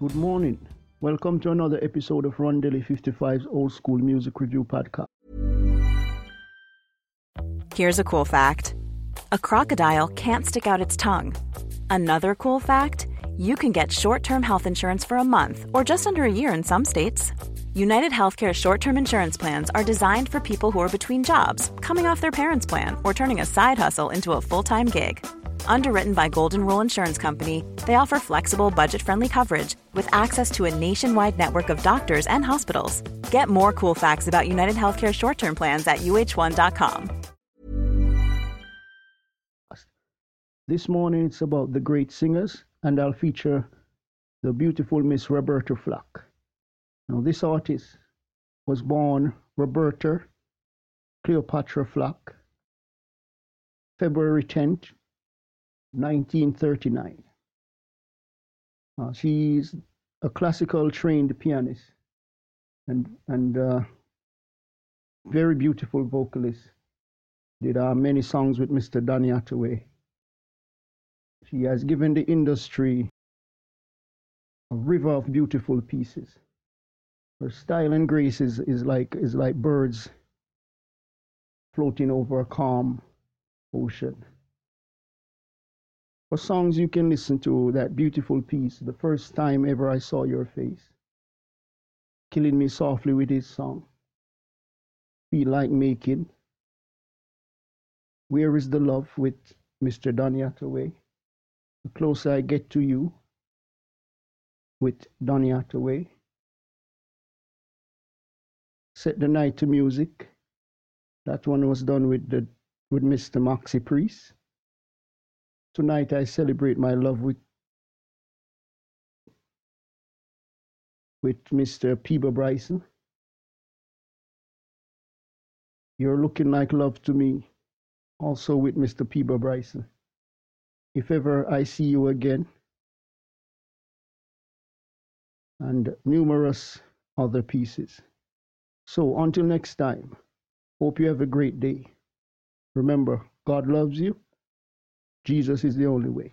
Good morning. Welcome to another episode of Rondelle 55's Old School Music Review Podcast. Here's a cool fact a crocodile can't stick out its tongue. Another cool fact you can get short term health insurance for a month or just under a year in some states. United Healthcare short term insurance plans are designed for people who are between jobs, coming off their parents' plan, or turning a side hustle into a full time gig. Underwritten by Golden Rule Insurance Company, they offer flexible, budget friendly coverage with access to a nationwide network of doctors and hospitals. Get more cool facts about United Healthcare short term plans at uh1.com. This morning it's about the great singers, and I'll feature the beautiful Miss Roberta Flack. Now, this artist was born Roberta Cleopatra Flack, February 10th, 1939. Uh, she's a classical trained pianist and, and uh, very beautiful vocalist. Did uh, many songs with Mr. Donny Hathaway. She has given the industry a river of beautiful pieces. Her style and grace is, is like is like birds floating over a calm ocean. For songs you can listen to that beautiful piece, the first time ever I saw your face. Killing me softly with his song. Feel like making. Where is the love with Mr. Donny Hathaway? The closer I get to you with Donny Hathaway. Set the Night to Music. That one was done with the with Mr. Maxi Priest. Tonight I celebrate my love with with Mr. Peabo Bryson. You're looking like love to me, also with Mr. Peabo Bryson. If ever I see you again, and numerous other pieces. So until next time, hope you have a great day. Remember, God loves you Jesus is the only way.